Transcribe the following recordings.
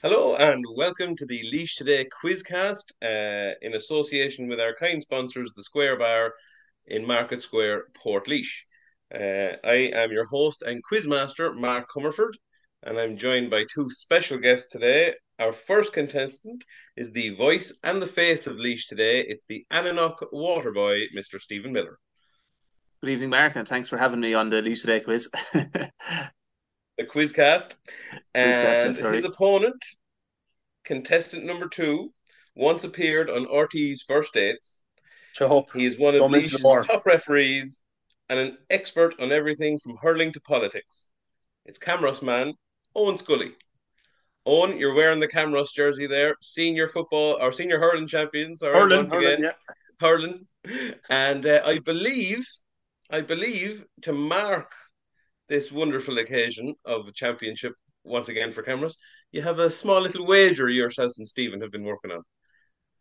Hello and welcome to the Laois Today Quizcast uh, in association with our kind sponsors, the Square Bar in Market Square, Portlaoise. Uh, I am your host and quizmaster, Mark Comerford, and I'm joined by two special guests today. Our first contestant is the voice and the face of Laois Today. It's the Annanough Waterboy, Mr. Steven Miller. Good evening, Mark, and thanks for having me on the Laois Today quiz. The Quizcast. And sorry. his opponent, contestant number two, once appeared on RTÉ's First Dates. Shut up. He is one of Don't mention the top referees and an expert on everything from hurling to politics. It's Camross man, Eoin Scully. Eoin, you're wearing the Camross jersey there, senior football or senior hurling champions. All right, Hurling, once hurling, again, yeah. hurling. And uh, I believe, I believe to mark this wonderful occasion of a championship once again for Camross, you have a small little wager yourself and Steven have been working on.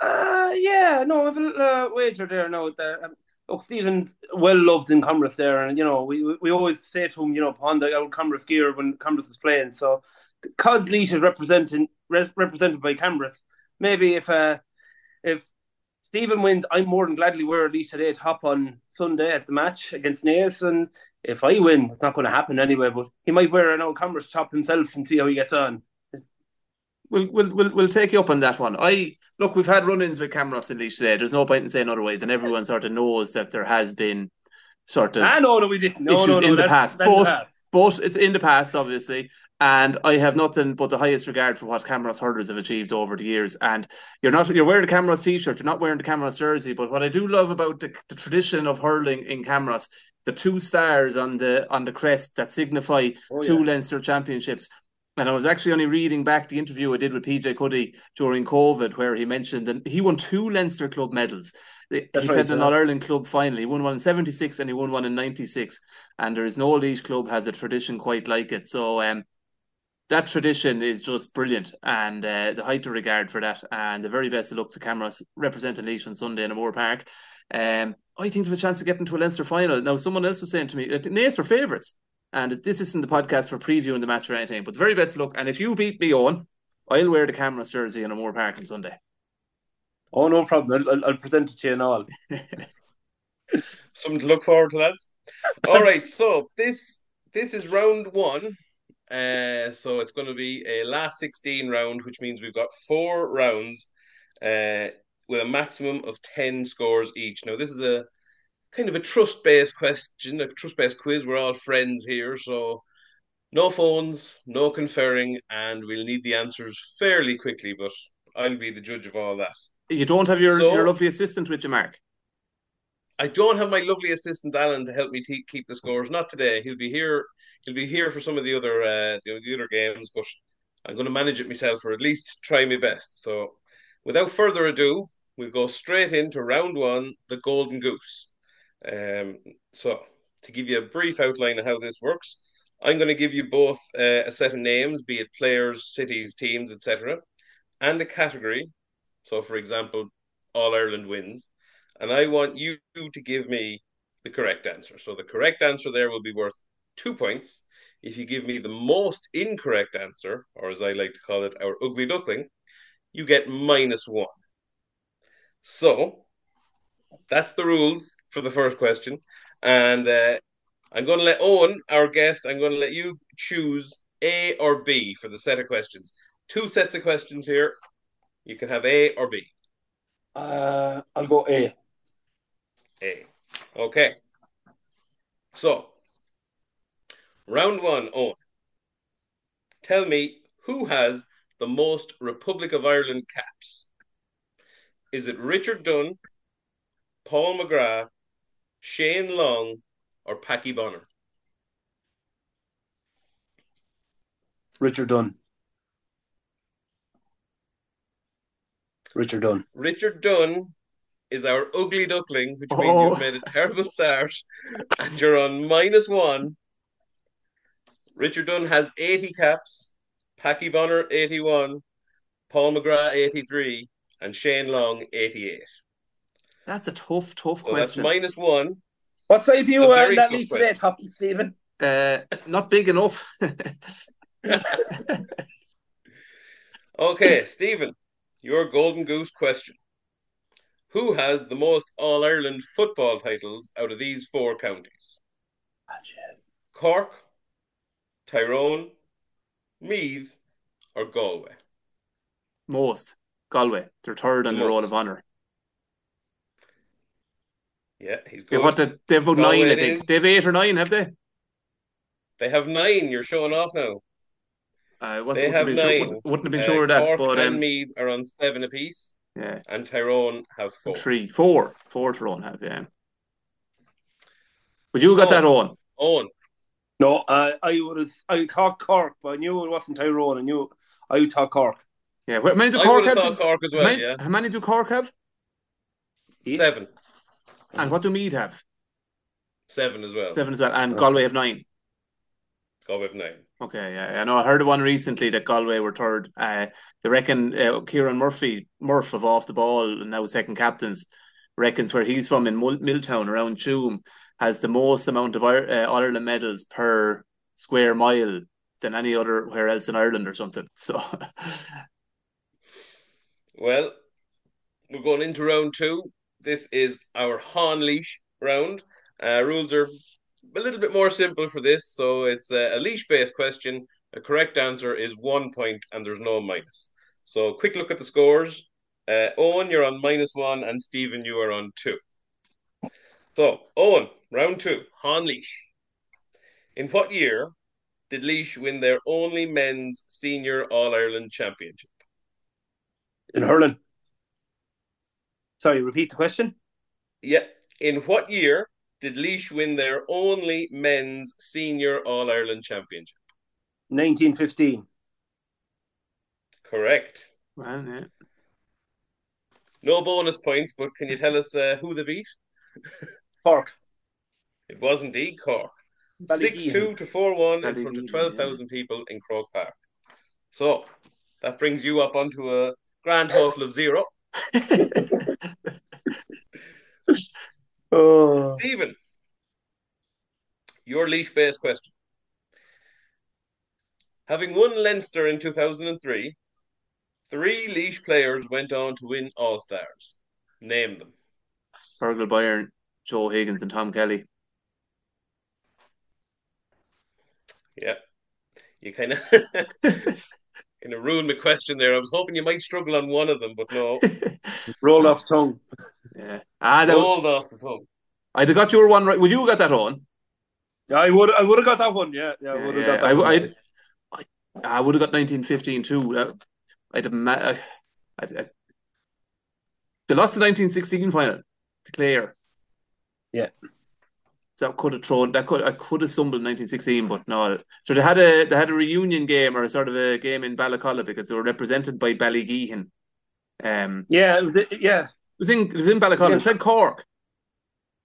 Uh, yeah, no, I've a little uh, wager there now. That, um, look, Steven's well loved in Camross there, and you know, we, we, always say to him, you know, upon the old Camross gear when Camross is playing. So, because Laois is representing re- represented by Camross, maybe if uh, if Steven wins, I'm more than gladly wear a Laois today top on Sunday at the match against Naas, and if I win, it's not going to happen anyway. But he might wear an old Camross top himself and see how he gets on. We'll, we'll we'll we'll take you up on that one. I look, we've had run-ins with Camross and Laois today. There's no point in saying otherwise, and everyone sort of knows that there has been sort of Ah, no, no, we didn't. No, issues no, no, in the past. Both, But the past. but it's in the past, obviously. And I have nothing but the highest regard for what Camross hurlers have achieved over the years. And you're not you're wearing the Camross t-shirt, you're not wearing the Camross jersey. But what I do love about the, the tradition of hurling in Camross, the two stars on the on the crest that signify Oh, two yeah. Leinster championships. And I was actually only reading back the interview I did with PJ Cuddy during COVID, where he mentioned that he won two Leinster club medals. He That's played right, an. All Ireland club final. He won one in '76 and he won one in '96. And there is no Laois club has a tradition quite like it. So um, that tradition is just brilliant, and uh, the height of regard for that, and the very best of luck to Camross representing Laois on Sunday in Moore Park. Um, I think they have a chance of getting to a Leinster final. Now, someone else was saying to me, uh, Naas are favourites, and this isn't the podcast for previewing the match or anything, but the very best of luck. And if you beat me on, I'll wear the Camross jersey in a Moore Park on Sunday. Oh, no problem. I'll, I'll, I'll present it to you and all. Something to look forward to, lads. All right, so this this is round one. Uh, so it's going to be a last 16 round, which means we've got four rounds uh, with a maximum of 10 scores each. Now, this is a kind of a trust based question, a trust based quiz. We're all friends here, so no phones, no conferring, and we'll need the answers fairly quickly, but I'll be the judge of all that. You don't have your, So- your lovely assistant with you, Mark. I don't have my lovely assistant Alan to help me te- keep the scores. Not today. He'll be here. He'll be here for some of the other uh, the, the other games, but I'm going to manage it myself, or at least try my best. So, without further ado, we'll go straight into round one, the Golden Goose. Um, so, to give you a brief outline of how this works, I'm going to give you both uh, a set of names, be it players, cities, teams, etc., and a category. So, for example, All Ireland wins and I want you to give me the correct answer. So the correct answer there will be worth two points. If you give me the most incorrect answer, or as I like to call it, our ugly duckling, you get minus one. So that's the rules for the first question. And uh, I'm going to let Eoin, our guest, I'm going to let you choose A or B for the set of questions. Two sets of questions here. You can have A or B. Uh, I'll go A. A. Okay. So, round one, Eoin. Tell me who has the most Republic of Ireland caps? Is it Richard Dunne, Paul McGrath, Shane Long, or Packie Bonner? Richard Dunne. Richard Dunne. Richard Dunne is our ugly duckling, which means Oh. you've made a terrible start and you're on minus one. Richard Dunne has 80 caps, Packie Bonner 81, Paul McGrath 83, and Shane Long 88. That's a tough, tough So question. that's minus one. What size are you A uh, very that tough Laois today, Top Steven? Uh, not big enough. Okay, Steven, your golden goose question. Who has the most All Ireland football titles out of these four counties? Cork, Tyrone, Meath, or Galway? Most. Galway. They're third on The the roll of honour. Yeah, he's Yeah, good. what the, they have about Galway nine, I it think. is. They have eight or nine, have they? They have nine. You're showing off now. I wasn't, They wouldn't have have been sure, nine. wouldn't, wouldn't have been Uh, sure of that, Cork but and um, Meath are on seven apiece, yeah, and Tyrone have four. three, four, four Tyrone have, yeah. But you got that on. On. No, uh, I would have. I thought Cork, but I knew it wasn't Tyrone. I knew I would thought Cork. Yeah, how many do Cork would have have? thought Cork as how, well. many, Yeah, how many do Cork have? Eight? seven, And what do Mead have? seven as well. Seven as well. And Okay. Galway have nine. Galway have nine. Okay, yeah, I know. I heard one recently that Galway were third. Uh, they reckon uh, Ciarán Murphy, Murph of off the ball, and now second captains, reckons where he's from in Mul- Milltown around Tuam has the most amount of Ir- uh, Ireland medals per square mile than any other where else in Ireland or something. So, Well, we're going into round two. This is our Han Laois round. Uh, rules are a little bit more simple for this. So it's a, a Laois based question. A correct answer is one point, and there's no minus. So, quick look at the scores. Uh, Eoin, you're on minus one, and Steven, you are on two. So, Eoin, round two, Han Laois. In what year did Laois win their only men's senior All Ireland championship? in hurling. Sorry, repeat the question. Yeah. In what year did Laois win their only men's senior All Ireland championship? 1915. Correct. well, yeah. No bonus points, but can you tell us uh, who they beat? Cork. It was indeed Cork. 6 2 to 4 1 in front Ballygeehan, of 12,000 people in Croke Park. So that brings you up onto a grand total of zero. Oh. Steven, your Laois based question. Having won Leinster in 2003, three Laois players went on to win All Stars. Name them. Fergal Byron, Joe Higgins, and Tom Kelly. Yeah. You kind of kind of ruined my question there. I was hoping you might struggle on one of them, but no. Rolled off tongue. yeah. Ah, that, Rolled off the tongue. I'd have got your one right. Would you have got that on? Yeah, I would. I would have got that one. Yeah, yeah, I would have Yeah, got that. I- one. I'd- I would have got 1915 too. Uh, I'd have ma- I, I, I, they lost the 1916 final to Clare. Yeah. So that could have thrown that could I could have stumbled in 1916, but no. So they had a they had a reunion game or a sort of a game in Ballacolla because they were represented by Ballygeehan. Um, yeah, yeah. it was in it was in. Yeah. They played Cork.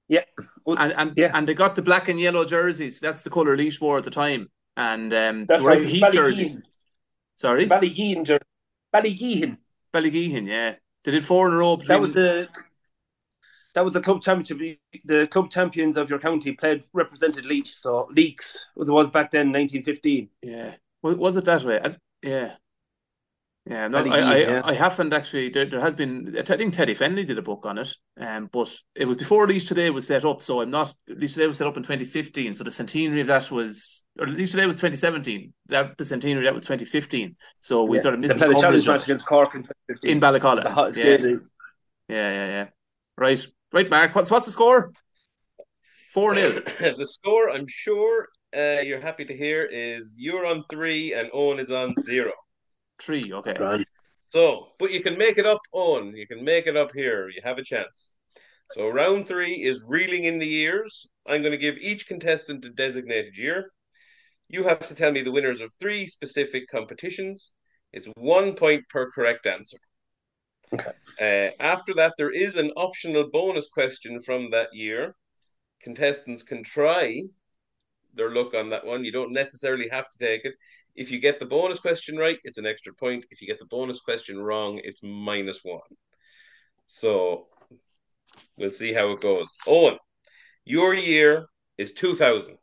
Yeah. And and Yeah. and they got the black and yellow jerseys. That's the colour Laois wore at the time. And um, That's they were like right. the Heat jerseys. Sorry, Ballygeehan. Ballygeehan. Ballygeehan. Yeah, they did four in a row. That was the. That was the club championship. The club champions of your county played represented Laois. So Laois was was back then, 1915. Yeah, was, was it that way? I, yeah, yeah. No, I, I, yeah. I haven't actually. There, there has been. I think Teddy Fennelly did a book on it, um, but it was before Laois Today was set up. So I'm not. Laois Today was set up in 2015. So the centenary of that was, or Laois Today was 2017. That the centenary that was 2015. So we Yeah. sort of missed played the challenge match against Cork in 2015. in. Yeah, yeah, yeah, yeah. Right, right, Mark. What's what's the score? Four 0 the score, I'm sure uh, you're happy to hear, is you're on three and Eoin is on zero. Three. Okay. Right. So, but you can make it up, Eoin. You can make it up here. You have a chance. So, round three is reeling in the years. I'm going to give each contestant a designated year. You have to tell me the winners of three specific competitions. It's one point per correct answer. Okay. Uh, after that, there is an optional bonus question from that year. Contestants can try their luck on that one. You don't necessarily have to take it. If you get the bonus question right, it's an extra point. If you get the bonus question wrong, it's minus one. So we'll see how it goes. Eoin, your year is 2000.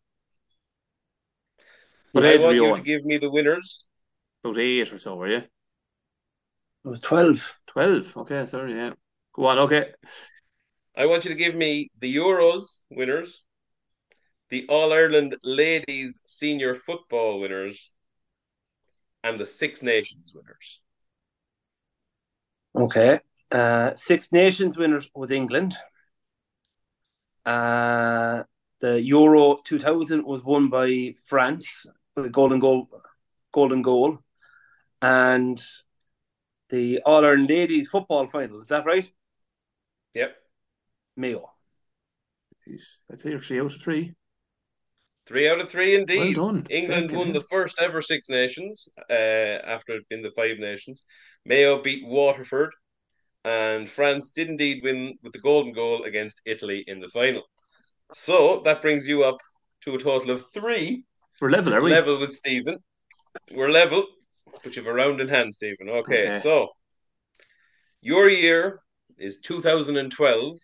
What I age were want you you on? to give me the winners. About eight or so, were you? I was 12. 12. Okay, sorry, yeah. Go on, okay. I want you to give me the Euros winners, the All Ireland Ladies Senior Football winners, and the Six Nations winners. Okay. Uh, Six Nations winners was England. Uh, the Euro 2000 was won by France with a golden goal, golden goal, and the All Ireland Ladies Football Final. Is that right? Yep. Mayo. Jeez, I'd say you're three out of three. Three out of three indeed. Well done. England Fucking won hell. the first ever Six Nations uh, after it being the Five Nations. Mayo beat Waterford, and France did indeed win with the golden goal against Italy in the final. So that brings you up to a total of three, We're level, are we? level with Steven. We're level, but you have a round in hand, Steven. Okay, Okay. so your year is 2012.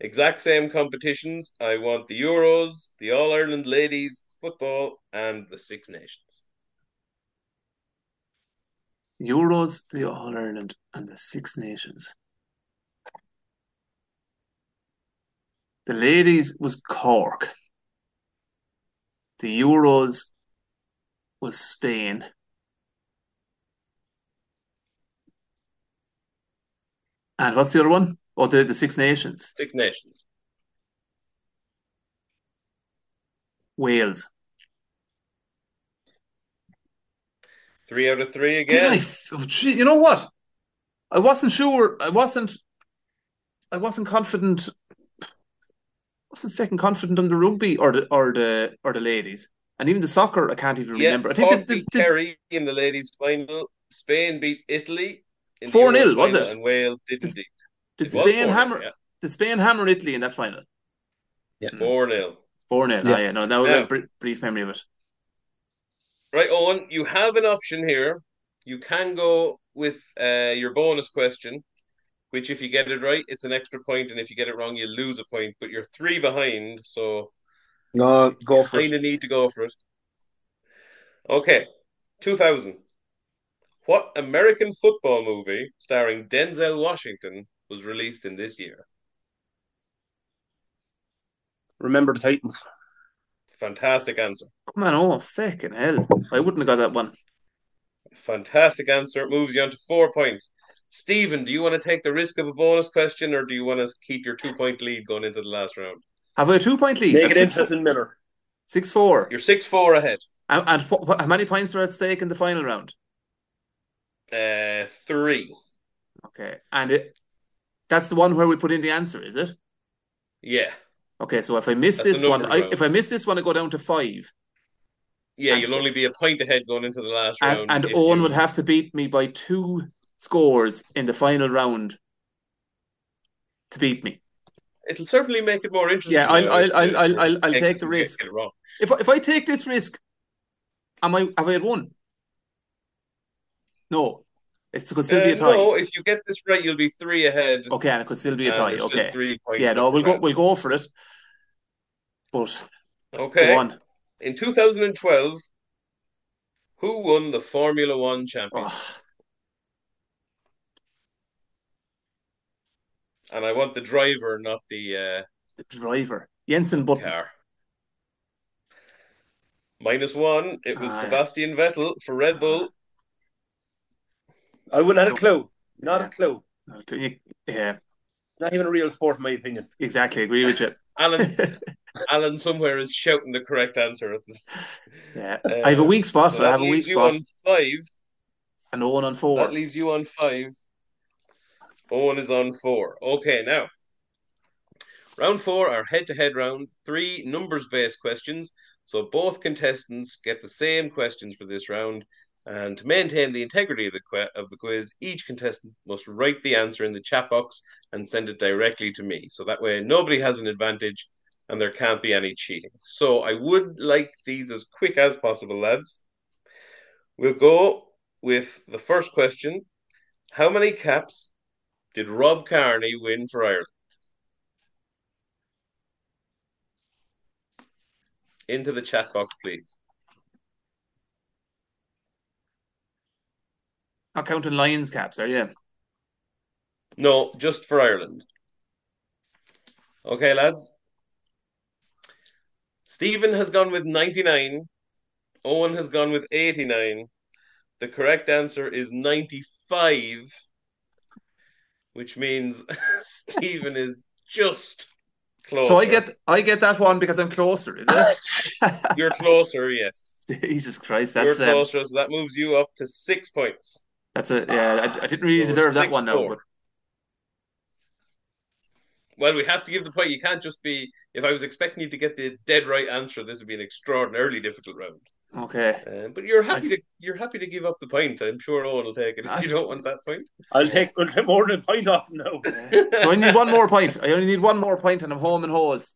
Exact same competitions. I want the Euros, the All Ireland Ladies Football, and the Six Nations. Euros, the All Ireland, and the Six Nations. The ladies was Cork. The Euros was Spain. And what's the other one? Oh, the, the Six Nations. Six Nations. Wales. Three out of three Did I? again. oh, you know what? I wasn't sure. I wasn't. I wasn't confident. Wasn't fucking confident on the rugby or the or the or the ladies, and even the soccer. I can't even Yeah, remember. I think Cork the, the, beat the, Kerry in the ladies' final. Spain beat Italy. In 4-0, was it? And Wales did Did- indeed. did It Spain hammer yeah. did Spain hammer Italy in that final? Yeah. 4 0. Four 0 Yeah. Ah, yeah, no, that was Yeah. a br- brief memory of it. Right, Eoin, you have an option here. You can go with uh, your bonus question, which, if you get it right, it's an extra point, and if you get it wrong, you lose a point. But you're three behind, so No, go for kind it. of need to go for it. Okay, 2000. What American football movie starring Denzel Washington was released in this year? Remember the Titans. Fantastic answer. Come on, oh fucking hell! I wouldn't have got that one. Fantastic answer. It moves you on to four points. Steven, do you want to take the risk of a bonus question or do you want to keep your two point lead going into the last round? Have I a two point lead? Make I'm it six, interesting, Miller. six four. You're 6 4 ahead. And, and what, what, how many points are at stake in the final round? Uh, three. Okay, and it that's the one where we put in the answer, is it? Yeah. Okay, so if I miss That's this one, I, if I miss this one, I go down to five, Yeah, And- you'll only be a point ahead going into the last and, round. and Eoin you- would have to beat me by two scores in the final round to beat me. It'll certainly make it more interesting. Yeah, I'll- I'll- I'll- I'll- I'll- I'll take the risk. get it wrong. If I, if I take this risk, am I have I won? No, it could still be Uh, a tie. no, if you get this right, you'll be three ahead. Okay, and it could still be a tie. still Okay, Three points yeah, no, we'll go we'll go for it. But Okay. go. In 2012, who won the Formula One championship? Oh, And I want the driver, not the uh, the driver, Jenson Button. car. Minus one. It was Ah. Sebastian Vettel for Red Bull. I wouldn't have a clue. Not Yeah. a clue. Yeah, Not even a real sport, in my opinion. exactly. Agree with you. Alan, Alan, somewhere is shouting the correct answer. At this. yeah, Uh, I have a weak spot. So I have a weak leaves you spot. on five. And Eoin on four. That leaves you on five. Eoin is on four. Okay, now. Round four, our head to head round, three numbers based questions. So both contestants get the same questions for this round. And to maintain the integrity of the, of the quiz, each contestant must write the answer in the chat box and send it directly to me. So that way, nobody has an advantage and there can't be any cheating. So I would like these as quick as possible, lads. We'll go with the first question. How many caps did Rob Kearney win for Ireland? Into the chat box, please. Not counting Lions caps, are you? No, just for Ireland. Okay, lads. Steven has gone with 99. Eoin has gone with 89. The correct answer is 95, which means Steven is just closer. So I get I get that one because I'm closer, is it? You're closer, yes. Jesus Christ, You're that's um, closer, so that moves you up to six points. That's a yeah. I, I didn't really deserve that one though. but Well, we have to give the point. You can't just be. If I was expecting you to get the dead right answer, this would be an extraordinarily difficult round. okay. Uh, but you're happy to you're happy to give up the point. I'm sure Eoin will take it if you don't want that point. I'll take, I'll take more than a point off now. So I need one more point. I only need one more point, and I'm home and hose.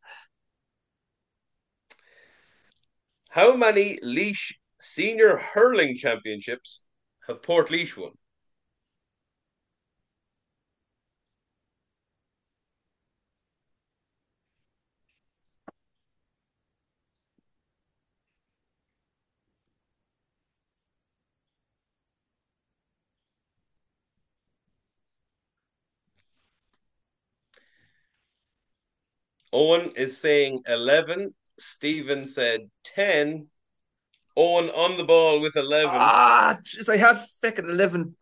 How many Laois Senior Hurling Championships have Portlaoise won? Eoin is saying 11. Steven said 10. Eoin on the ball with 11. Ah, jeez, I had fucking eleven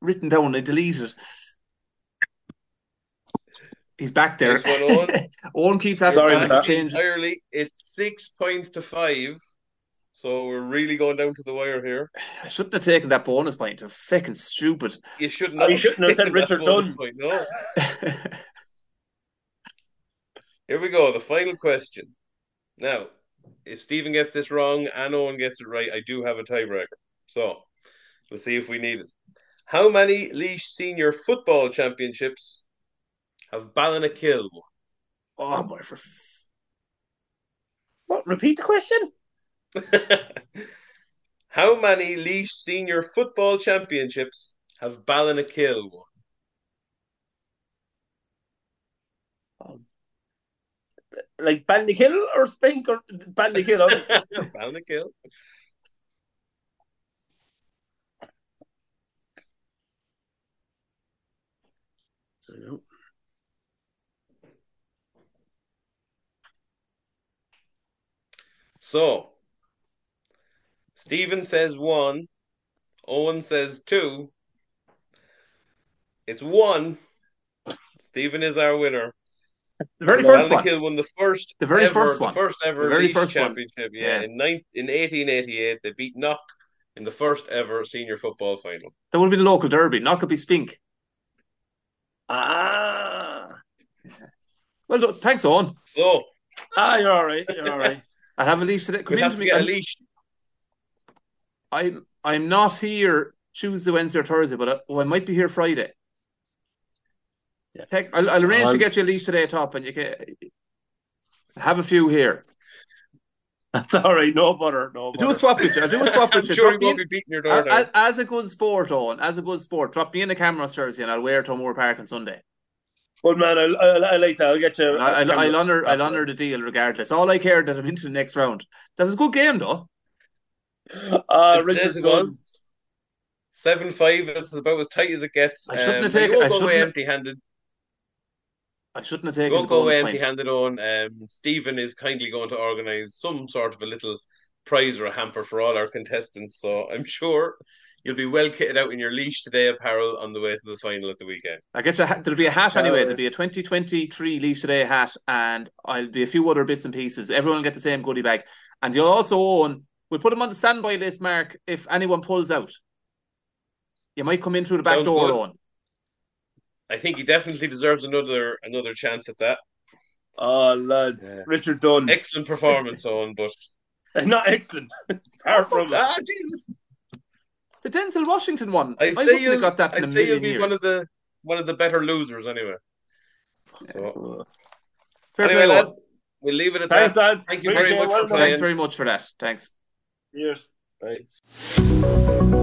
written down. I deleted. it. He's back there. Nice one, Eoin. Eoin keeps having Sorry to change. entirely. It's six points to five. So we're really going down to the wire here. I shouldn't have taken that bonus point. I'm fucking stupid. You should Oh, not. you shouldn't have said Richard bonus Dunn. point, No. Here we go. The final question. Now, if Steven gets this wrong and Eoin gets it right, I do have a tiebreaker. So we'll see if we need it. How many Laois Senior Football Championships have Ballinakill won? oh my for What? Repeat the question? How many Laois Senior Football Championships have Ballinakill won? Like Bandikill or Spink or Bandikill? obviously. Ballinakill. So, Steven says one, Eoin says two. It's one. Steven is our winner. The very first one. Ballinakill won the first, The very ever, first the first ever The very Laois first one. championship. Yeah, Yeah. in nine, in eighteen eighty eight, they beat Knock in the first ever senior football final. That would have been the local derby. Knock could be Spink. ah. Well, look, thanks, Eoin. So Ah, you're all right. You're all right. I have a Laois today. Come we in to to me. get a I'm, leash. I'm I'm not here Tuesday, Wednesday, or Thursday, but I, oh, I might be here Friday. Yeah. Take, I'll, I'll arrange to I'll- get you a Laois today, top, and you can have a few here. That's all right. No butter. No I'll butter. do a swap with you. I'll do a swap with you. sure Drop he me won't in- your door as, as a good sport, Eoin, as a good sport, drop me in the Camross jersey and I'll wear it to Moore Park on Sunday. Good man. I, I, I like that. I'll get you. And I, I'll, I'll honor, I'll honor the deal regardless. All I care that I'm into the next round. That was a good game, though. Uh, It Richard it was. Seven five. It's about as tight as it gets. I shouldn't have taken- I away shouldn't- empty handed. I shouldn't have You taken won't go away bonus empty point. handed on. Um, Steven is kindly going to organise some sort of a little prize or a hamper for all our contestants. So I'm sure you'll be well kitted out in your Laois today apparel on the way to the final at the weekend. I guess you. There'll be a hat anyway. Uh, There'll be a 2023 Laois Today hat, and I'll be a few other bits and pieces. Everyone will get the same goodie bag, and you'll also own. We'll put them on the standby list, Mark. If anyone pulls out, you might come in through the back Sounds door, good. Eoin. I think he definitely deserves another another chance at that. Oh, lads. Yeah. Richard Dunne. Excellent performance, on, but Not excellent. Far from it. ah, Jesus, The Denzel Washington one. I I'd wouldn't say you'll, got that I'd a say you'll be years. one of the one of the better losers anyway. So Fair anyway, play, Eoin. lads, we'll leave it at Thanks, that. lad. Thank you very much it. for playing. Thanks very much for that. Thanks. Cheers. Right.